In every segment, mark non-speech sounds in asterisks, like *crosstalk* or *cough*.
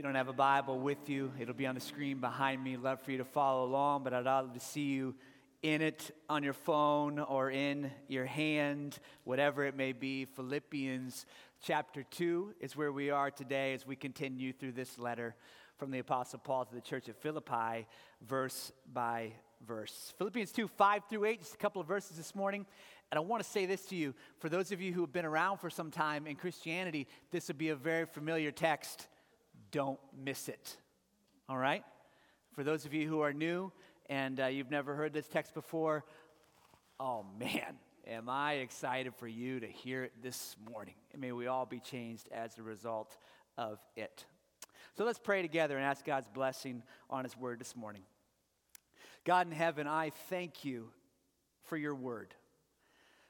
you don't have a Bible with you, it'll be on the screen behind me. Love for you to follow along, but I'd love to see you in it on your phone or in your hand, whatever it may be. Philippians chapter 2 is where we are today as we continue through this letter from the Apostle Paul to the church at Philippi, verse by verse. Philippians 2 5 through 8, just a couple of verses this morning. And I want to say this to you for those of you who have been around for some time in Christianity, this would be a very familiar text don't miss it. All right? For those of you who are new and uh, you've never heard this text before, oh man, am I excited for you to hear it this morning. And may we all be changed as a result of it. So let's pray together and ask God's blessing on His word this morning. God in heaven, I thank you for your word.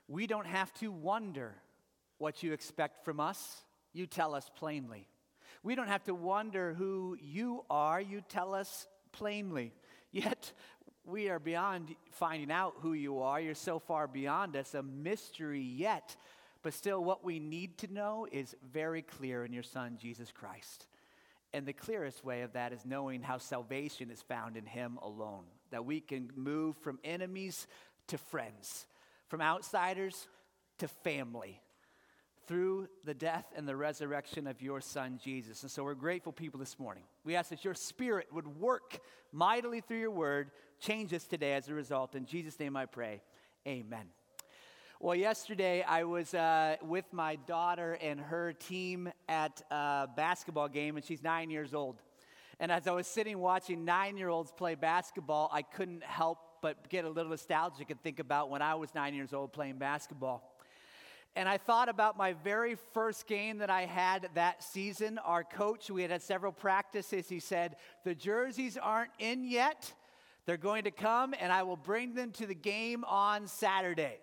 We don't have to wonder what you expect from us, you tell us plainly. We don't have to wonder who you are. You tell us plainly. *laughs* Yet, we are beyond finding out who you are. You're so far beyond us, a mystery yet. But still, what we need to know is very clear in your Son, Jesus Christ. And the clearest way of that is knowing how salvation is found in Him alone. That we can move from enemies to friends, from outsiders to family, through the death and the resurrection of your son Jesus. And so we're grateful people this morning. We ask that your spirit would work mightily through your word, change us today as a result. In Jesus' name I pray. Amen. Well, yesterday I was uh, with my daughter and her team at a basketball game, and she's nine years old. And as I was sitting watching nine year olds play basketball, I couldn't help but get a little nostalgic and think about when I was nine years old playing basketball. And I thought about my very first game that I had that season. Our coach, we had had several practices. He said, The jerseys aren't in yet. They're going to come, and I will bring them to the game on Saturday.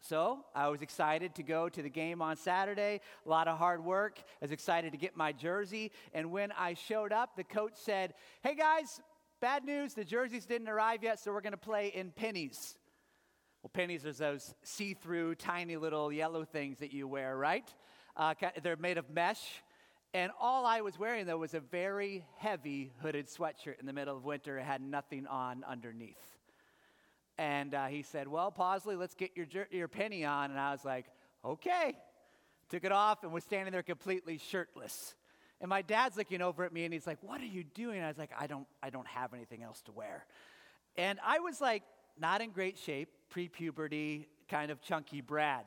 So I was excited to go to the game on Saturday. A lot of hard work. I was excited to get my jersey. And when I showed up, the coach said, Hey guys, bad news. The jerseys didn't arrive yet, so we're going to play in pennies. Well, pennies are those see through, tiny little yellow things that you wear, right? Uh, they're made of mesh. And all I was wearing, though, was a very heavy hooded sweatshirt in the middle of winter. It had nothing on underneath. And uh, he said, Well, Pausley, let's get your, your penny on. And I was like, Okay. Took it off and was standing there completely shirtless. And my dad's looking over at me and he's like, What are you doing? I was like, I don't, I don't have anything else to wear. And I was like, not in great shape, pre puberty, kind of chunky Brad.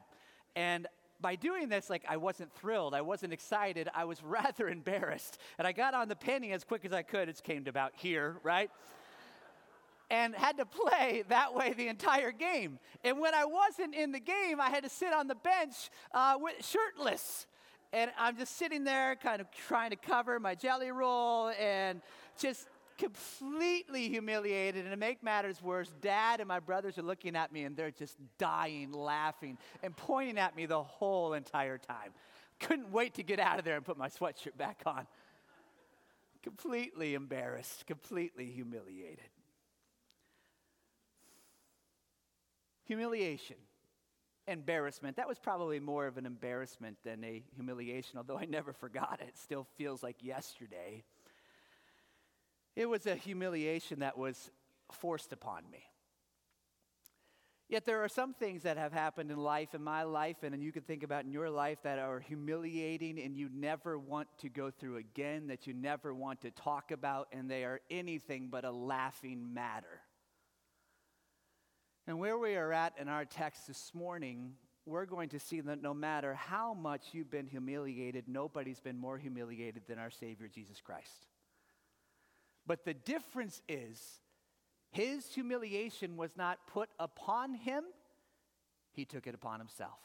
And by doing this, like I wasn't thrilled, I wasn't excited, I was *laughs* rather embarrassed. And I got on the penny as quick as I could. It came to about here, right? and had to play that way the entire game. And when I wasn't in the game, I had to sit on the bench uh, with, shirtless. And I'm just sitting there, kind of trying to cover my jelly roll and just completely humiliated. And to make matters worse, dad and my brothers are looking at me and they're just dying, laughing, and pointing at me the whole entire time. Couldn't wait to get out of there and put my sweatshirt back on. Completely embarrassed, completely humiliated. Humiliation, embarrassment. That was probably more of an embarrassment than a humiliation, although I never forgot it. It still feels like yesterday. It was a humiliation that was forced upon me. Yet there are some things that have happened in life, in my life, and you can think about in your life that are humiliating and you never want to go through again, that you never want to talk about, and they are anything but a laughing matter. And where we are at in our text this morning, we're going to see that no matter how much you've been humiliated, nobody's been more humiliated than our Savior Jesus Christ. But the difference is his humiliation was not put upon him, he took it upon himself.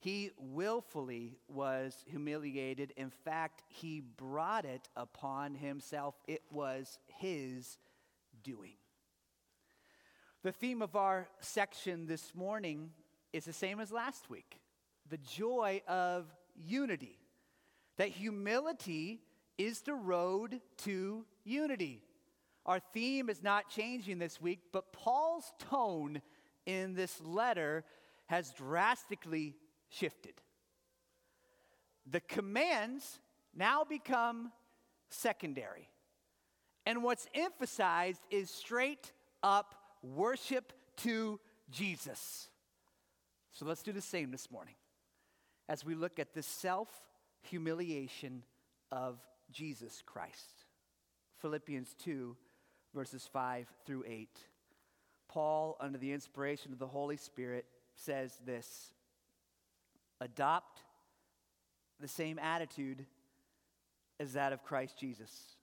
He willfully was humiliated. In fact, he brought it upon himself. It was his doing. The theme of our section this morning is the same as last week the joy of unity. That humility is the road to unity. Our theme is not changing this week, but Paul's tone in this letter has drastically shifted. The commands now become secondary. And what's emphasized is straight up worship to Jesus. So let's do the same this morning as we look at the self humiliation of Jesus Christ. Philippians 2, verses 5 through 8. Paul, under the inspiration of the Holy Spirit, says this Adopt the same attitude as that of Christ Jesus,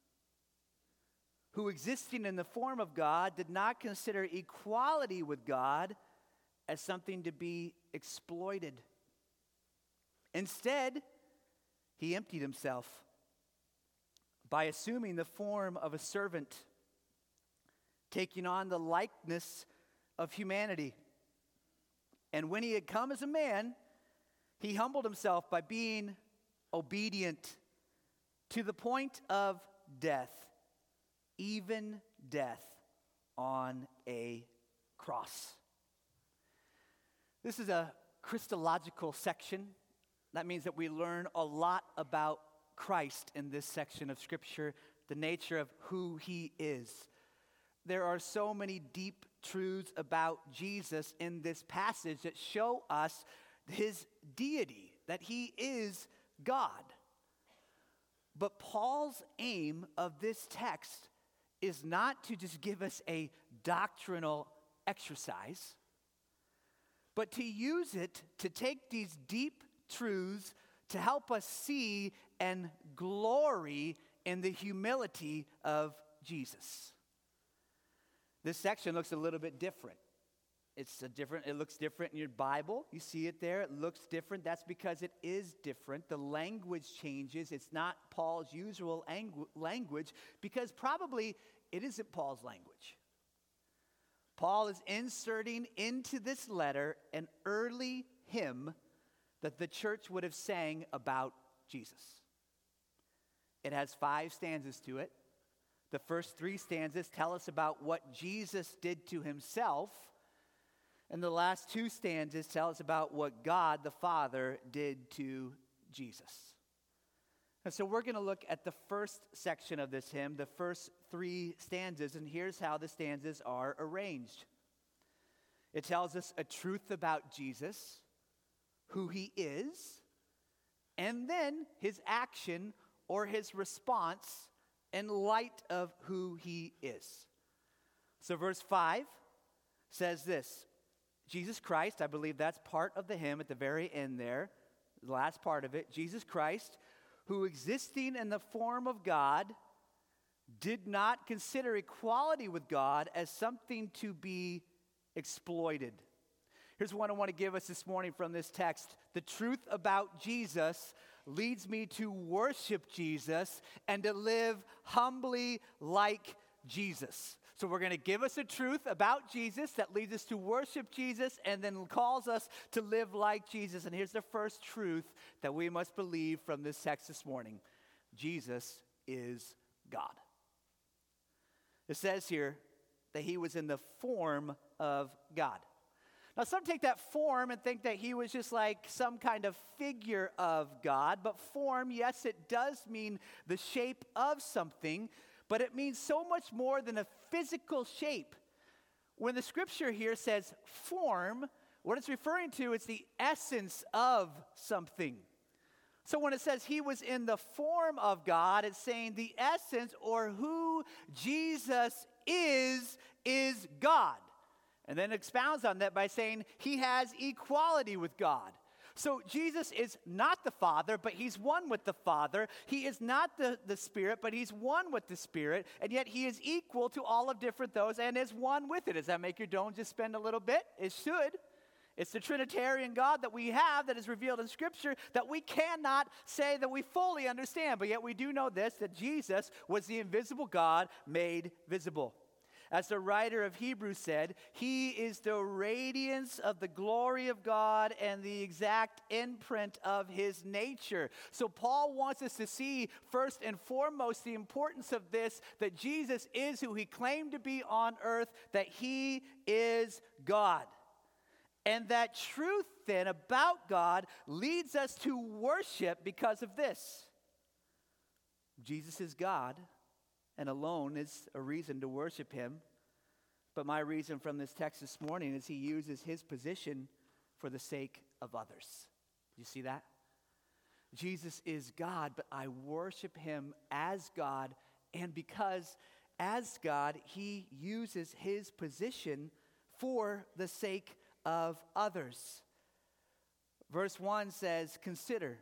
who, existing in the form of God, did not consider equality with God as something to be exploited. Instead, he emptied himself by assuming the form of a servant, taking on the likeness of humanity. And when he had come as a man, he humbled himself by being obedient to the point of death, even death on a cross. This is a Christological section. That means that we learn a lot about Christ in this section of Scripture, the nature of who he is. There are so many deep truths about Jesus in this passage that show us his deity, that he is God. But Paul's aim of this text is not to just give us a doctrinal exercise, but to use it to take these deep truths to help us see and glory in the humility of Jesus. This section looks a little bit different. It's a different, it looks different in your Bible. You see it there. It looks different. That's because it is different. The language changes. It's not Paul's usual angu- language because probably it isn't Paul's language. Paul is inserting into this letter an early hymn that the church would have sang about Jesus. It has five stanzas to it. The first three stanzas tell us about what Jesus did to himself and the last two stanzas tell us about what God the Father did to Jesus. And so we're going to look at the first section of this hymn, the first three stanzas, and here's how the stanzas are arranged. It tells us a truth about Jesus, who he is, and then his action or his response in light of who he is. So, verse 5 says this Jesus Christ, I believe that's part of the hymn at the very end there, the last part of it. Jesus Christ, who existing in the form of God, did not consider equality with God as something to be exploited. Here's what I want to give us this morning from this text. The truth about Jesus leads me to worship Jesus and to live humbly like Jesus. So we're going to give us a truth about Jesus that leads us to worship Jesus and then calls us to live like Jesus. And here's the first truth that we must believe from this text this morning Jesus is God. It says here that he was in the form of God. Now, some take that form and think that he was just like some kind of figure of God, but form, yes, it does mean the shape of something, but it means so much more than a physical shape. When the scripture here says form, what it's referring to is the essence of something. So when it says he was in the form of God, it's saying the essence or who Jesus is, is God. And then expounds on that by saying he has equality with God. So Jesus is not the Father, but he's one with the Father. He is not the, the Spirit, but he's one with the Spirit. And yet he is equal to all of different those and is one with it. Does that make your dome just spend a little bit? It should. It's the Trinitarian God that we have that is revealed in Scripture that we cannot say that we fully understand. But yet we do know this that Jesus was the invisible God made visible. As the writer of Hebrews said, He is the radiance of the glory of God and the exact imprint of His nature. So, Paul wants us to see, first and foremost, the importance of this that Jesus is who He claimed to be on earth, that He is God. And that truth then about God leads us to worship because of this. Jesus is God, and alone is a reason to worship him. But my reason from this text this morning is he uses his position for the sake of others. You see that? Jesus is God, but I worship him as God, and because as God, he uses his position for the sake of others. Verse 1 says, Consider.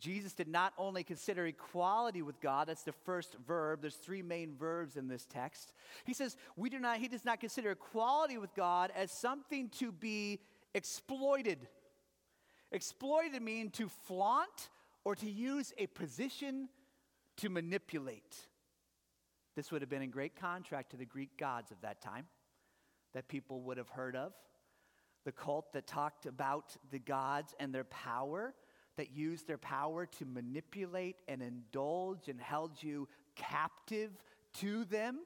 Jesus did not only consider equality with God, that's the first verb. There's three main verbs in this text. He says, we do not, he does not consider equality with God as something to be exploited. Exploited mean to flaunt or to use a position to manipulate. This would have been in great contrast to the Greek gods of that time that people would have heard of. The cult that talked about the gods and their power, that used their power to manipulate and indulge and held you captive to them,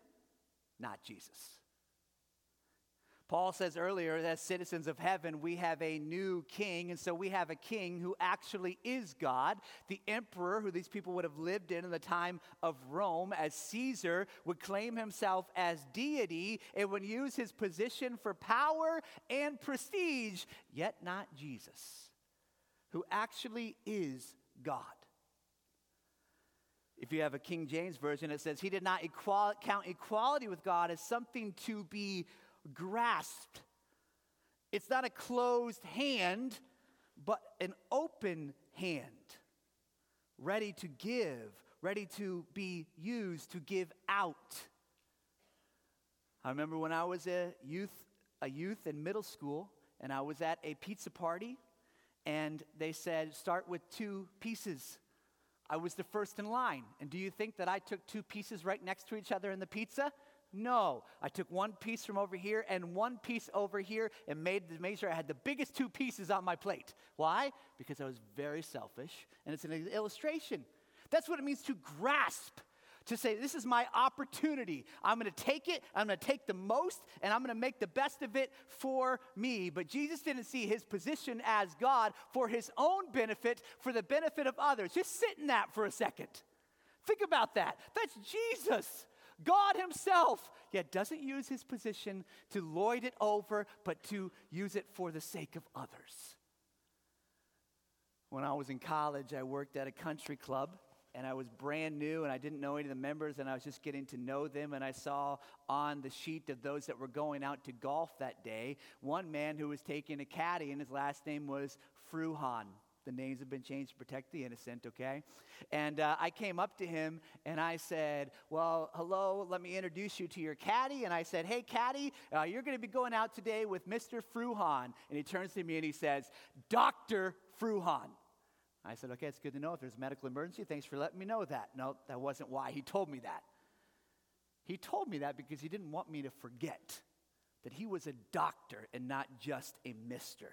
not Jesus. Paul says earlier, as citizens of heaven, we have a new king. And so we have a king who actually is God. The emperor, who these people would have lived in in the time of Rome, as Caesar, would claim himself as deity and would use his position for power and prestige, yet not Jesus, who actually is God. If you have a King James version, it says, He did not equal- count equality with God as something to be grasped. It's not a closed hand, but an open hand, ready to give, ready to be used, to give out. I remember when I was a youth, a youth in middle school, and I was at a pizza party, and they said, start with two pieces. I was the first in line. And do you think that I took two pieces right next to each other in the pizza? No, I took one piece from over here and one piece over here and made, sure I had the biggest two pieces on my plate. Why? Because I was very selfish, and it's an illustration. That's what it means to grasp, to say, This is my opportunity. I'm going to take it, I'm going to take the most, and I'm going to make the best of it for me. But Jesus didn't see his position as God for his own benefit, for the benefit of others. Just sit in that for a second. Think about that. That's Jesus. God Himself, yet doesn't use His position to lord it over, but to use it for the sake of others. When I was in college, I worked at a country club and I was brand new and I didn't know any of the members and I was just getting to know them. And I saw on the sheet of those that were going out to golf that day one man who was taking a caddy and his last name was Fruhan. The names have been changed to protect the innocent, okay? And uh, I came up to him and I said, Well, hello, let me introduce you to your caddy. And I said, Hey, caddy, uh, you're going to be going out today with Mr. Fruhan. And he turns to me and he says, Dr. Fruhan. I said, Okay, it's good to know if there's a medical emergency. Thanks for letting me know that. No, that wasn't why he told me that. He told me that because he didn't want me to forget that he was a doctor and not just a mister.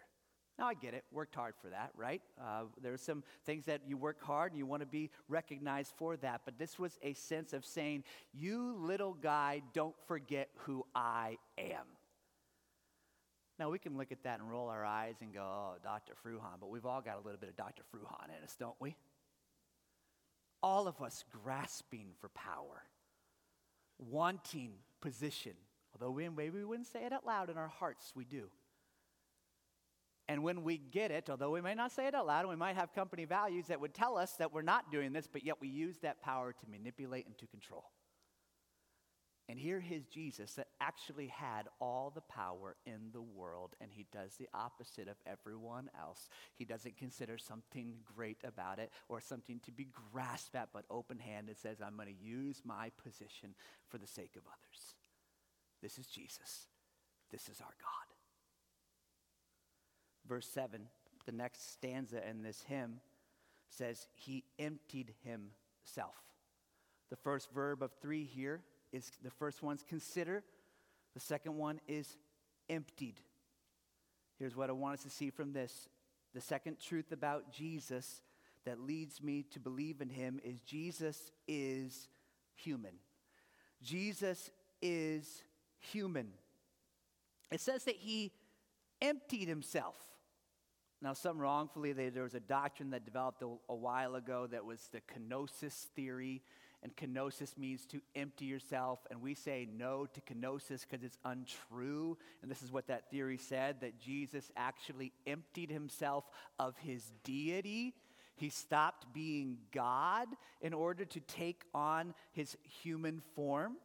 Now, I get it, worked hard for that, right? Uh, there are some things that you work hard and you want to be recognized for that. But this was a sense of saying, You little guy, don't forget who I am. Now, we can look at that and roll our eyes and go, Oh, Dr. Fruhan, but we've all got a little bit of Dr. Fruhan in us, don't we? All of us grasping for power, wanting position. Although we, maybe we wouldn't say it out loud in our hearts, we do. And when we get it, although we may not say it out loud, we might have company values that would tell us that we're not doing this, but yet we use that power to manipulate and to control. And here is Jesus that actually had all the power in the world, and he does the opposite of everyone else. He doesn't consider something great about it or something to be grasped at, but open handed says, I'm going to use my position for the sake of others. This is Jesus. This is our God verse 7, the next stanza in this hymn says, He emptied himself. The first verb of three here is the first one's consider, the second one is emptied. Here's what I want us to see from this. The second truth about Jesus that leads me to believe in him is Jesus is human. Jesus is human. It says that he emptied himself. Now, some wrongfully, there was a doctrine that developed a, a while ago that was the kenosis theory. And kenosis means to empty yourself. And we say no to kenosis because it's untrue. And this is what that theory said that Jesus actually emptied himself of his deity. He stopped being God in order to take on his human form.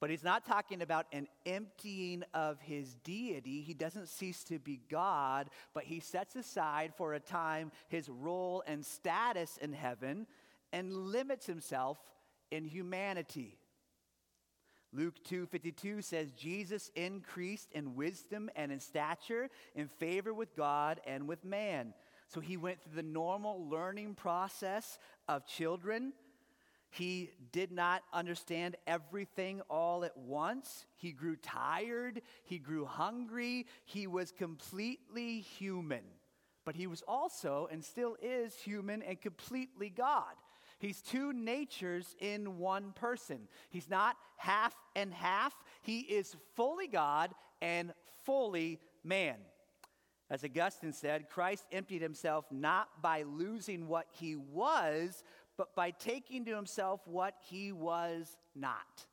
But he's not talking about an emptying of his deity. He doesn't cease to be God, but he sets aside for a time his role and status in heaven and limits himself in humanity. Luke 2:52 says Jesus increased in wisdom and in stature, in favor with God and with man. So he went through the normal learning process of children he did not understand everything all at once. He grew tired. He grew hungry. He was completely human. But he was also and still is human and completely God. He's two natures in one person. He's not half and half. He is fully God and fully man. As Augustine said, Christ emptied himself not by losing what he was, but by taking to himself what he was not.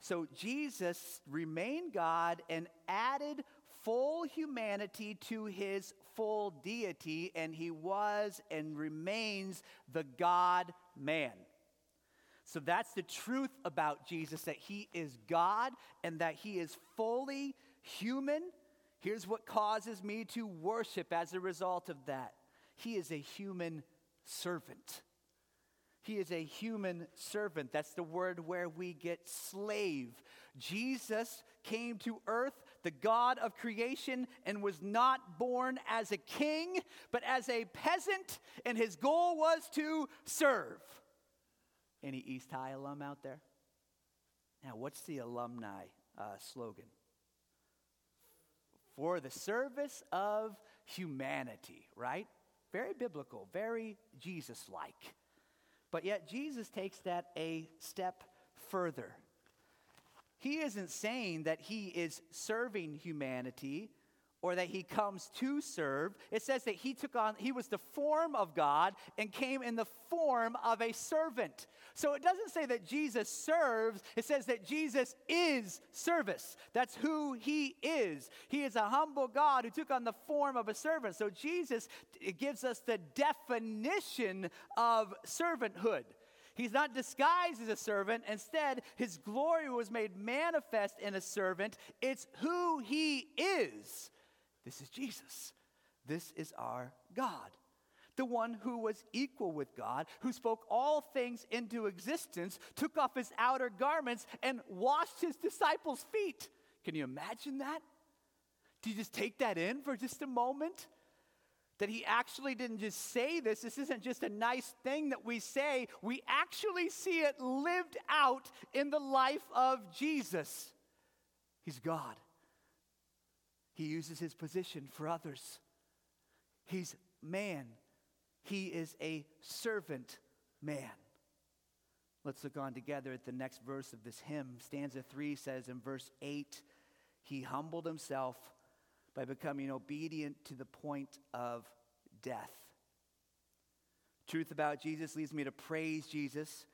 So Jesus remained God and added full humanity to his full deity, and he was and remains the God man. So that's the truth about Jesus that he is God and that he is fully human. Here's what causes me to worship as a result of that he is a human servant. He is a human servant. That's the word where we get slave. Jesus came to earth, the God of creation, and was not born as a king, but as a peasant, and his goal was to serve. Any East High alum out there? Now, what's the alumni uh, slogan? For the service of humanity, right? Very biblical, very Jesus like. But yet, Jesus takes that a step further. He isn't saying that he is serving humanity or that he comes to serve. It says that he took on, he was the form of God and came in the form of a servant. So it doesn't say that Jesus serves, it says that Jesus is service. That's who he is. He is a humble God who took on the form of a servant. So Jesus gives us the definition of servanthood. He's not disguised as a servant. Instead, his glory was made manifest in a servant. It's who he is. This is Jesus. This is our God. The one who was equal with God, who spoke all things into existence, took off his outer garments, and washed his disciples' feet. Can you imagine that? Do you just take that in for just a moment? That he actually didn't just say this. This isn't just a nice thing that we say. We actually see it lived out in the life of Jesus. He's God. He uses his position for others. He's man. He is a servant man. Let's look on together at the next verse of this hymn. Stanza 3 says in verse 8, He humbled himself by becoming obedient to the point of death. Truth about Jesus leads me to praise Jesus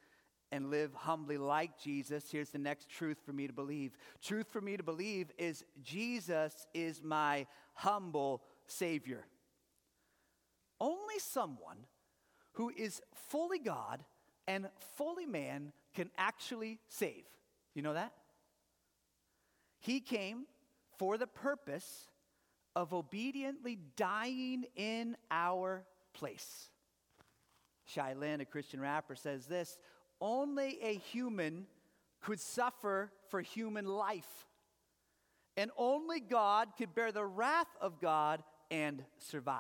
and live humbly like Jesus, here's the next truth for me to believe. Truth for me to believe is Jesus is my humble Savior. Only someone who is fully God and fully man can actually save. You know that? He came for the purpose of obediently dying in our place. Shai Linne, a Christian rapper, says this only a human could suffer for human life. And only God could bear the wrath of God and survive.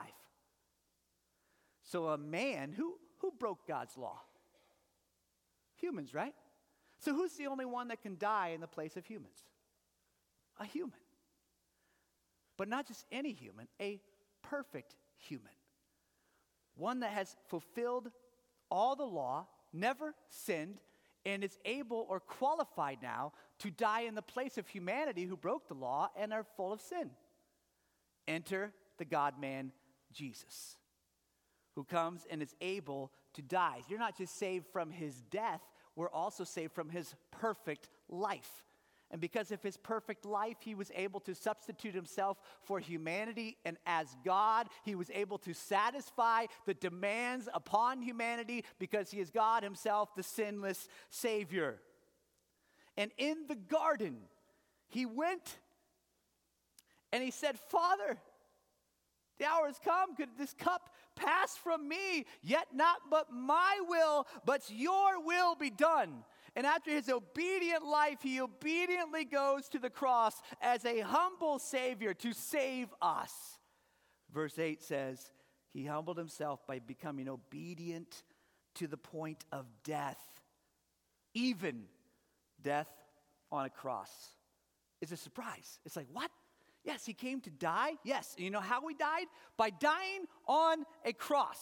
So, a man who, who broke God's law? Humans, right? So, who's the only one that can die in the place of humans? A human. But not just any human, a perfect human. One that has fulfilled all the law never sinned, and is able or qualified now to die in the place of humanity who broke the law and are full of sin. Enter the God man, Jesus, who comes and is able to die. You're not just saved from his death, we're also saved from his perfect life. And because of his perfect life, he was able to substitute himself for humanity. And as God, he was able to satisfy the demands upon humanity because he is God himself, the sinless Savior. And in the garden, he went and he said, Father, the hour has come. Could this cup pass from me? Yet not but my will, but your will be done. And after his obedient life, he obediently goes to the cross as a humble Savior to save us. Verse 8 says, He humbled himself by becoming obedient to the point of death, even death on a cross. It's a surprise. It's like, what? Yes, he came to die. Yes. And you know how he died? By dying on a cross.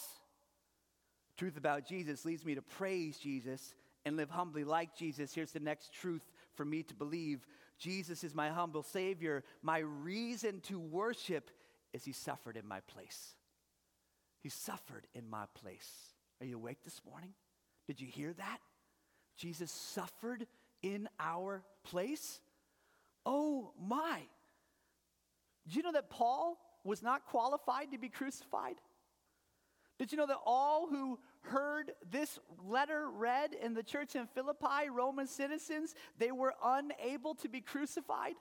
Truth about Jesus leads me to praise Jesus and live humbly like Jesus. Here's the next truth for me to believe Jesus is my humble Savior. My reason to worship is He suffered in my place. He suffered in my place. Are you awake this morning? Did you hear that? Jesus suffered in our place? Oh my. Did you know that Paul was not qualified to be crucified? Did you know that all who heard this letter read in the church in Philippi, Roman citizens, they were unable to be crucified?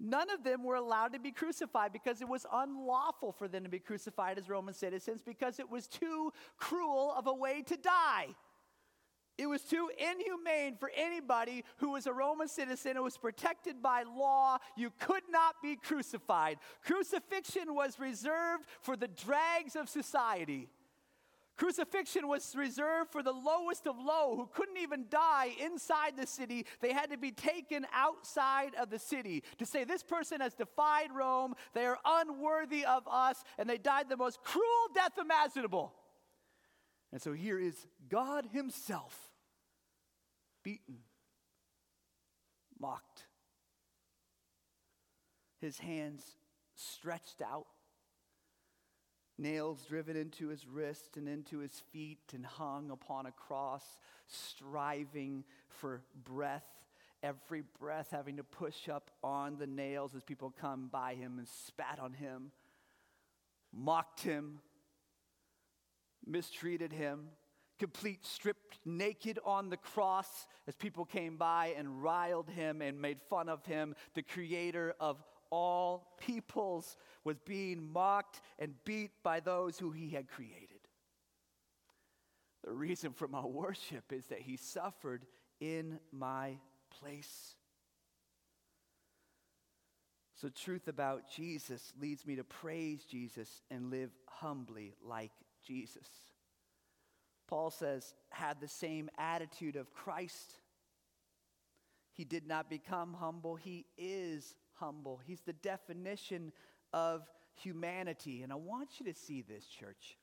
None of them were allowed to be crucified because it was unlawful for them to be crucified as Roman citizens because it was too cruel of a way to die. It was too inhumane for anybody who was a Roman citizen It was protected by law. You could not be crucified. Crucifixion was reserved for the drags of society. Crucifixion was reserved for the lowest of low who couldn't even die inside the city. They had to be taken outside of the city to say, This person has defied Rome. They are unworthy of us, and they died the most cruel death imaginable. And so here is God Himself beaten, mocked, his hands stretched out, nails driven into his wrist and into his feet, and hung upon a cross, striving for breath. Every breath having to push up on the nails as people come by him and spat on him, mocked him, mistreated him complete stripped naked on the cross as people came by and riled him and made fun of him. The creator of all peoples was being mocked and beat by those who he had created. The reason for my worship is that he suffered in my place. So, truth about Jesus leads me to praise Jesus and live humbly like Jesus. Paul says, had the same attitude of Christ. He did not become humble, he is humble. He's the definition of humanity. And I want you to see this, church,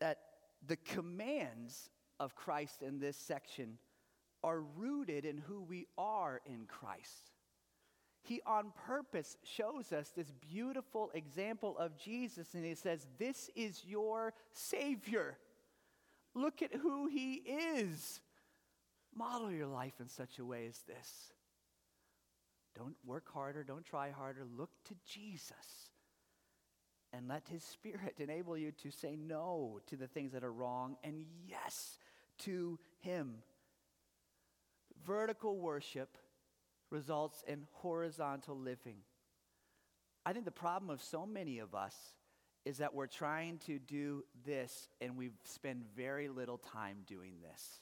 that the commands of Christ in this section are rooted in who we are in Christ he on purpose shows us this beautiful example of Jesus, and he says, This is your Savior. Look at who he is. Model your life in such a way as this. Don't work harder, don't try harder. Look to Jesus and let his spirit *laughs* enable you to say no to the things that are wrong and yes to him. Vertical worship results in horizontal living. I think the problem of so many of us is that we're trying to do this and we spend very little time doing this.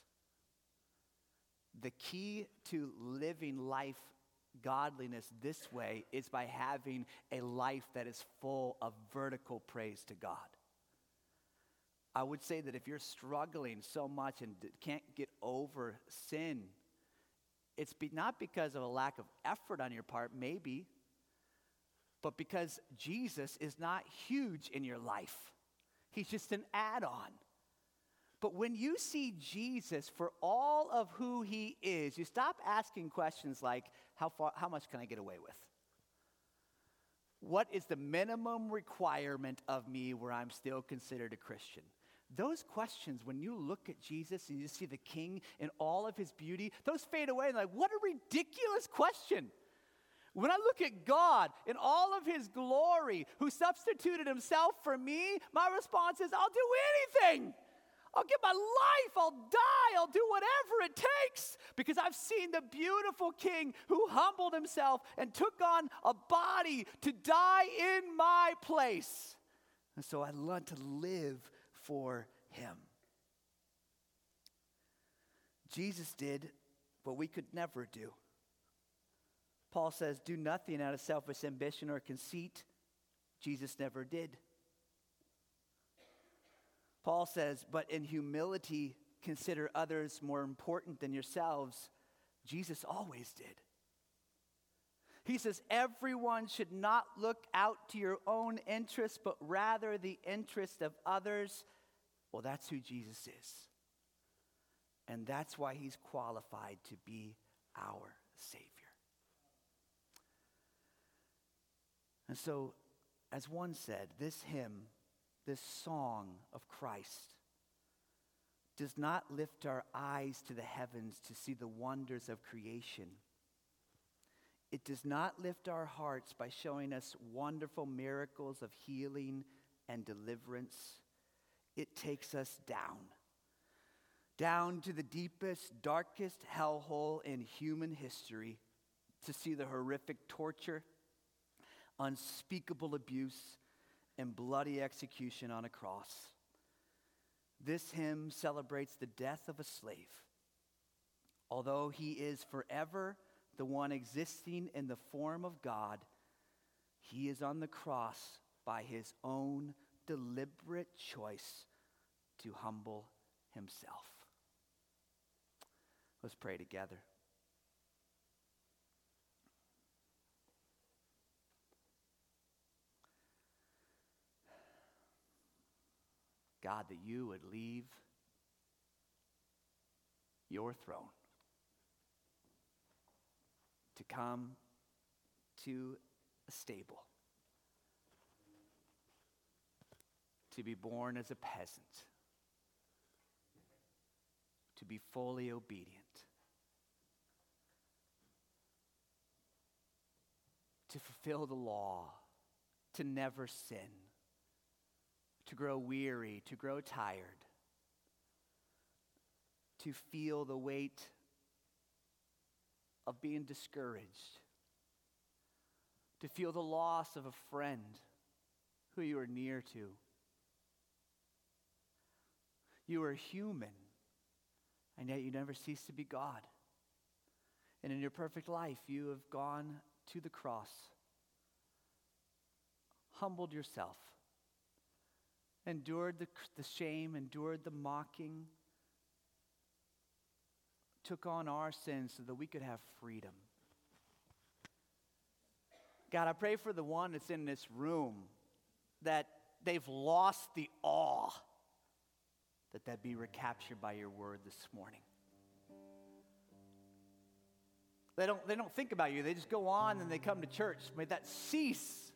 The key to living life godliness this way is by having a life that is full of vertical praise to God. I would say that if you're struggling so much and can't get over sin, it's be, not because of a lack of effort on your part, maybe, but because Jesus is not huge in your life. He's just an add on. But when you see Jesus for all of who he is, you stop asking questions like, how, far, how much can I get away with? what is the minimum requirement of me where I'm still considered a Christian? Those questions, when you look at Jesus and you see the King in all of his beauty, those fade away. And like, what a ridiculous question. When I look at God in all of his glory, who substituted himself for me, my response is, I'll do anything. I'll give my life, I'll die, I'll do whatever it takes because I've seen the beautiful King who humbled himself and took on a body to die in my place. And so I learned to live for him. Jesus did what we could never do. Paul says, Do nothing out of selfish ambition or conceit. Jesus never did. Paul says, But in humility, consider others more important than yourselves. Jesus always did. He says, Everyone should not look out to your own interests, but rather the interest of others. Well, that's who Jesus is. And that's why he's qualified to be our Savior. And so, as one said, this hymn this song of Christ does not lift our eyes to the heavens to see the wonders of creation. It does not lift our hearts by showing us wonderful miracles of healing and deliverance. It takes us down, down to the deepest, darkest hellhole in human history to see the horrific torture, unspeakable abuse, and bloody execution on a cross. This hymn celebrates the death of a slave. Although he is forever the one existing in the form of God, he is on the cross by his own deliberate choice to humble himself. Let's pray together. God, that you would leave your throne to come to a stable, to be born as a peasant, to be fully obedient. To fulfill the law, to never sin to grow weary, to grow tired, to feel the weight of being discouraged, to feel the loss of a friend who you are near to. You are human, and yet you never cease to be God. And in your perfect life, you have gone to the cross, humbled yourself endured the, the shame, endured the mocking, took on our sins so that we could have freedom. God, I pray for the one that's in this room that they've lost the awe, that that be recaptured by your word this morning. They don't, they don't think about you. They just go on and they come to church. May that cease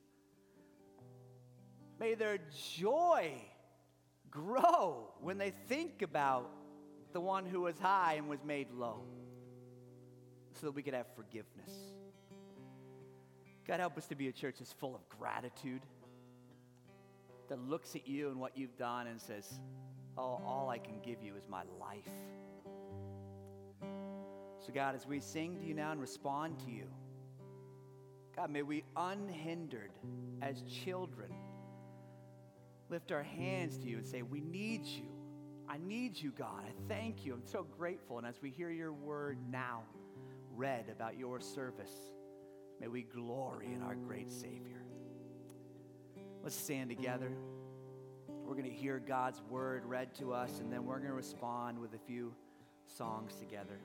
May their joy grow when they think about the one who was high and was made low so that we could have forgiveness. God, help us to be a church that's full of gratitude, that looks at you and what you've done and says, Oh, all I can give you is my life. So, God, as we sing to you now and respond to you, God, may we unhindered as children lift our hands to you and say, We need you. I need you, God. I thank you. I'm so grateful. And as we hear your word now read about your service, may we glory in our great Savior. Let's stand together. We're going to hear God's word read to us, and then we're going to respond with a few songs together.